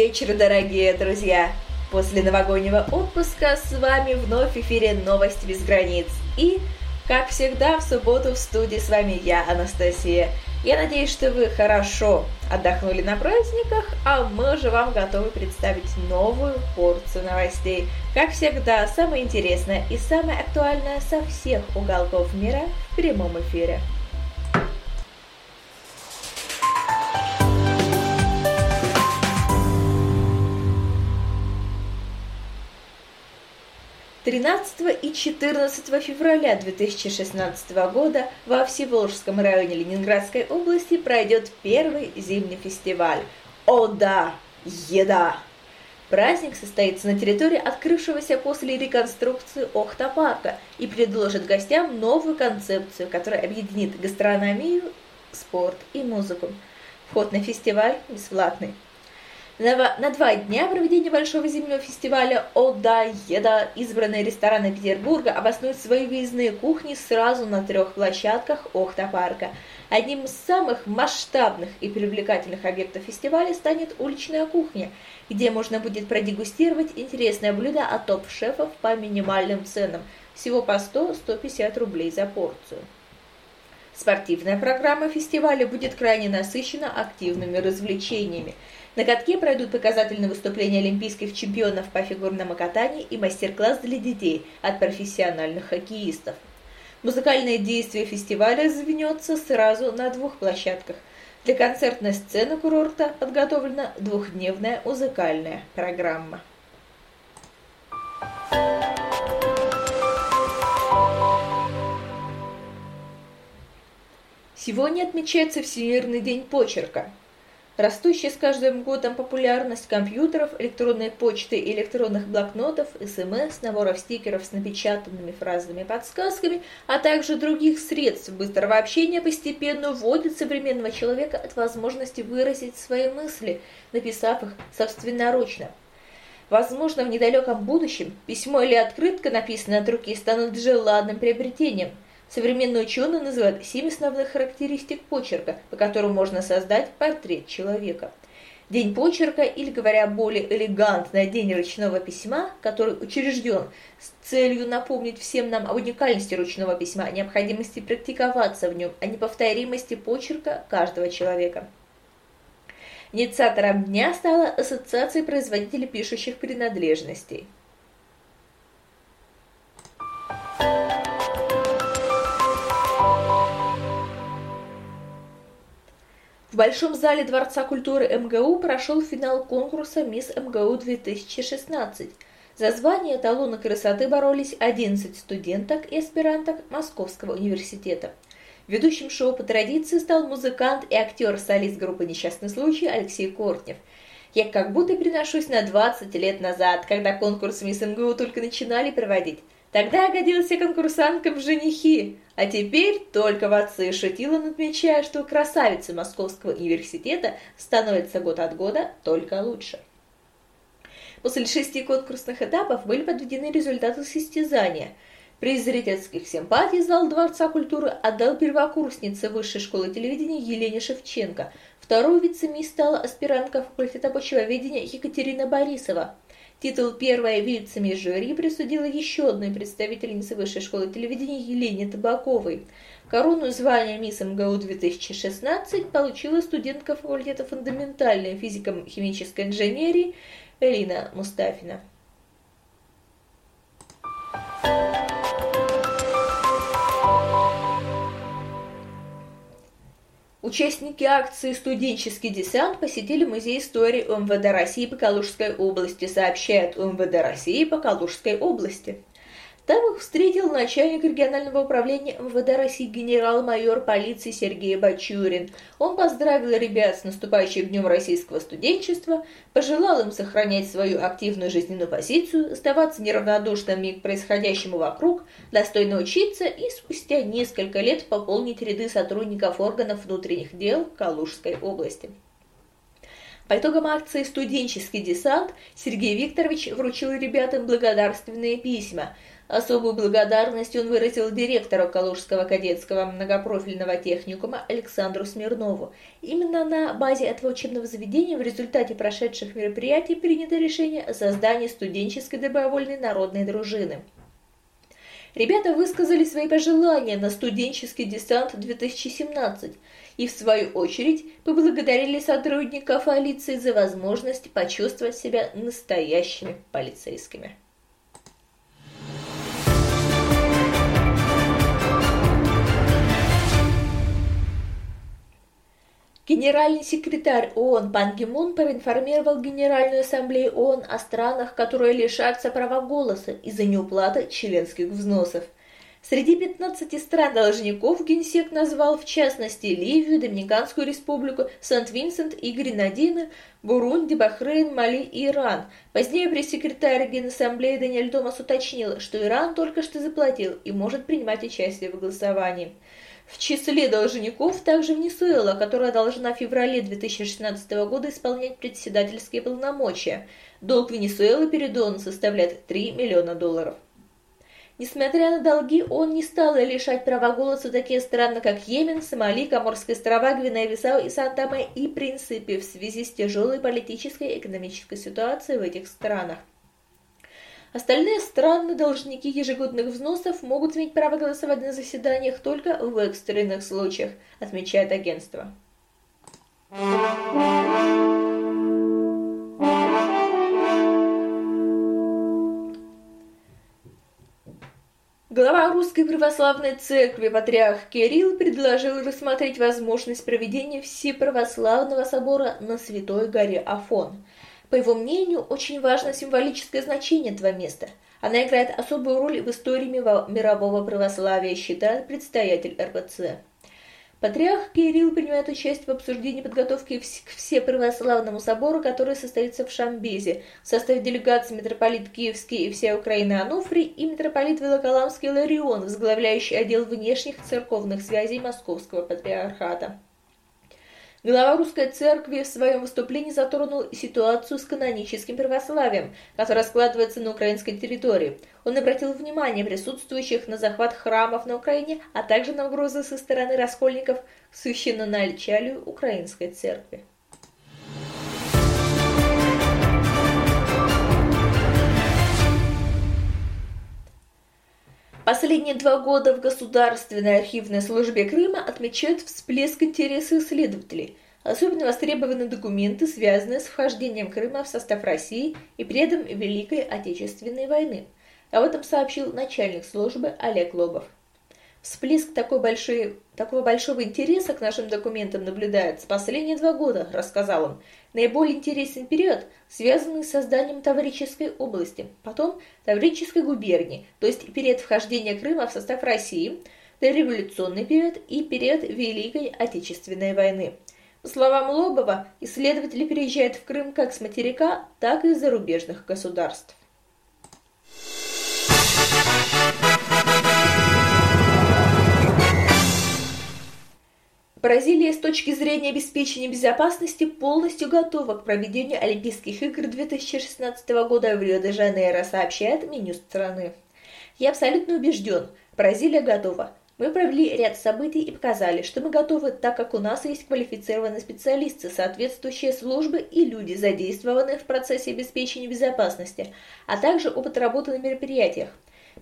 Вечер, дорогие друзья! После новогоднего отпуска с вами вновь в эфире «Новости без границ». И, как всегда, в субботу в студии с вами я, Анастасия. Я надеюсь, что вы хорошо отдохнули на праздниках, а мы же вам готовы представить новую порцию новостей. Как всегда, самое интересное и самое актуальное со всех уголков мира в прямом эфире. 13 и 14 февраля 2016 года во Всеволжском районе Ленинградской области пройдет первый зимний фестиваль «О да! Еда!». Праздник состоится на территории открывшегося после реконструкции Охта-парка и предложит гостям новую концепцию, которая объединит гастрономию, спорт и музыку. Вход на фестиваль бесплатный. На, два дня проведения Большого зимнего фестиваля «Ода Еда» избранные рестораны Петербурга обоснуют свои выездные кухни сразу на трех площадках Охта-парка. Одним из самых масштабных и привлекательных объектов фестиваля станет уличная кухня, где можно будет продегустировать интересное блюдо от топ-шефов по минимальным ценам, всего по 100-150 рублей за порцию. Спортивная программа фестиваля будет крайне насыщена активными развлечениями – на катке пройдут показательные выступления олимпийских чемпионов по фигурному катанию и мастер-класс для детей от профессиональных хоккеистов. Музыкальное действие фестиваля развернется сразу на двух площадках. Для концертной сцены курорта подготовлена двухдневная музыкальная программа. Сегодня отмечается Всемирный день почерка. Растущая с каждым годом популярность компьютеров, электронной почты и электронных блокнотов, СМС, наборов стикеров с напечатанными фразами и подсказками, а также других средств быстрого общения постепенно вводит современного человека от возможности выразить свои мысли, написав их собственноручно. Возможно, в недалеком будущем письмо или открытка, написанная от руки, станут желанным приобретением – Современные ученые называют семь основных характеристик почерка, по которым можно создать портрет человека. День почерка, или, говоря более элегантно, день ручного письма, который учрежден с целью напомнить всем нам об уникальности ручного письма, о необходимости практиковаться в нем, о неповторимости почерка каждого человека. Инициатором дня стала Ассоциация производителей пишущих принадлежностей. Большом зале Дворца культуры МГУ прошел финал конкурса «Мисс МГУ-2016». За звание эталона красоты боролись 11 студенток и аспиранток Московского университета. Ведущим шоу по традиции стал музыкант и актер-солист группы «Несчастный случай» Алексей Кортнев. Я как будто переношусь на 20 лет назад, когда конкурс «Мисс МГУ» только начинали проводить. Тогда я годился конкурсанткам в женихи, а теперь только в отцы. Шутил он, отмечая, что красавицы Московского университета становятся год от года только лучше. После шести конкурсных этапов были подведены результаты состязания. Приз зрительских симпатий зал Дворца культуры отдал первокурснице Высшей школы телевидения Елене Шевченко. Второй вице-мисс стала аспирантка факультета почвоведения Екатерина Борисова – Титул «Первая вице жюри» присудила еще одной представительнице Высшей школы телевидения Елене Табаковой. Корону звания мисс МГУ-2016 получила студентка факультета фундаментальной физико-химической инженерии Элина Мустафина. Участники акции «Студенческий десант» посетили Музей истории МВД России по Калужской области, сообщает МВД России по Калужской области. Там их встретил начальник регионального управления МВД России генерал-майор полиции Сергей Бачурин. Он поздравил ребят с наступающим днем российского студенчества, пожелал им сохранять свою активную жизненную позицию, оставаться неравнодушными к происходящему вокруг, достойно учиться и спустя несколько лет пополнить ряды сотрудников органов внутренних дел Калужской области. По итогам акции «Студенческий десант» Сергей Викторович вручил ребятам благодарственные письма – Особую благодарность он выразил директору Калужского кадетского многопрофильного техникума Александру Смирнову. Именно на базе этого учебного заведения в результате прошедших мероприятий принято решение о создании студенческой добровольной народной дружины. Ребята высказали свои пожелания на студенческий десант 2017 и, в свою очередь, поблагодарили сотрудников полиции за возможность почувствовать себя настоящими полицейскими. Генеральный секретарь ООН Пан Ги Мун проинформировал Генеральную ассамблею ООН о странах, которые лишатся права голоса из-за неуплаты членских взносов. Среди 15 стран-должников Генсек назвал в частности Ливию, Доминиканскую республику, Сент-Винсент и Гренадины, Бурунди, Бахрейн, Мали и Иран. Позднее пресс-секретарь Генассамблеи Даниэль Томас уточнил, что Иран только что заплатил и может принимать участие в голосовании. В числе должников также Венесуэла, которая должна в феврале 2016 года исполнять председательские полномочия. Долг Венесуэлы перед ООН составляет 3 миллиона долларов. Несмотря на долги, он не стал лишать права голоса такие страны, как Йемен, Сомали, Коморские острова, Гвинея-Бисау и Сан-Томе и Принципе в связи с тяжелой политической и экономической ситуацией в этих странах. Остальные страны-должники ежегодных взносов могут иметь право голосовать на заседаниях только в экстренных случаях, отмечает агентство. Глава Русской Православной Церкви Патриарх Кирилл предложил рассмотреть возможность проведения Всеправославного собора на Святой горе Афон – по его мнению, очень важно символическое значение этого места. Она играет особую роль в истории мирового православия, считает предстоятель РПЦ. Патриарх Кирилл принимает участие в обсуждении подготовки к Всеправославному собору, который состоится в Шамбезе, в составе делегации митрополит Киевский и вся Украина Ануфрий и митрополит Волоколамский Ларион, возглавляющий отдел внешних церковных связей Московского патриархата. Глава русской церкви в своем выступлении затронул ситуацию с каноническим православием, которая складывается на украинской территории. Он обратил внимание присутствующих на захват храмов на Украине, а также на угрозы со стороны раскольников к священноначалию украинской церкви. Последние два года в Государственной архивной службе Крыма отмечают всплеск интереса исследователей. Особенно востребованы документы, связанные с вхождением Крыма в состав России и предом Великой Отечественной войны. Об этом сообщил начальник службы Олег Лобов. Всплеск такой большой, такого большого интереса к нашим документам наблюдается последние два года, рассказал он. Наиболее интересен период, связанный с созданием Таврической области, потом Таврической губернии, то есть период вхождения Крыма в состав России, дореволюционный период и период Великой Отечественной войны. По словам Лобова, исследователи переезжают в Крым как с материка, так и из зарубежных государств. Бразилия с точки зрения обеспечения безопасности полностью готова к проведению Олимпийских игр 2016 года в Рио-де-Жанейро, сообщает Минюст страны. Я абсолютно убежден, Бразилия готова. Мы провели ряд событий и показали, что мы готовы, так как у нас есть квалифицированные специалисты, соответствующие службы и люди, задействованные в процессе обеспечения безопасности, а также опыт работы на мероприятиях.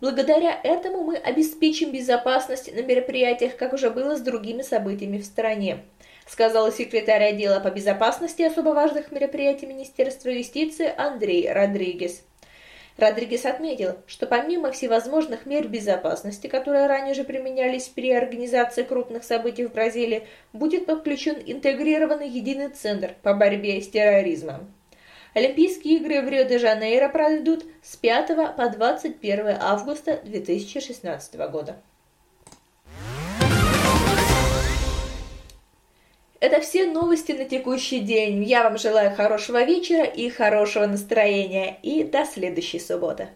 Благодаря этому мы обеспечим безопасность на мероприятиях, как уже было с другими событиями в стране, сказал секретарь отдела по безопасности особо важных мероприятий Министерства юстиции Андрей Родригес. Родригес отметил, что помимо всевозможных мер безопасности, которые ранее же применялись при организации крупных событий в Бразилии, будет подключен интегрированный единый центр по борьбе с терроризмом. Олимпийские игры в Рио-де-Жанейро пройдут с 5 по 21 августа 2016 года. Это все новости на текущий день. Я вам желаю хорошего вечера и хорошего настроения. И до следующей субботы.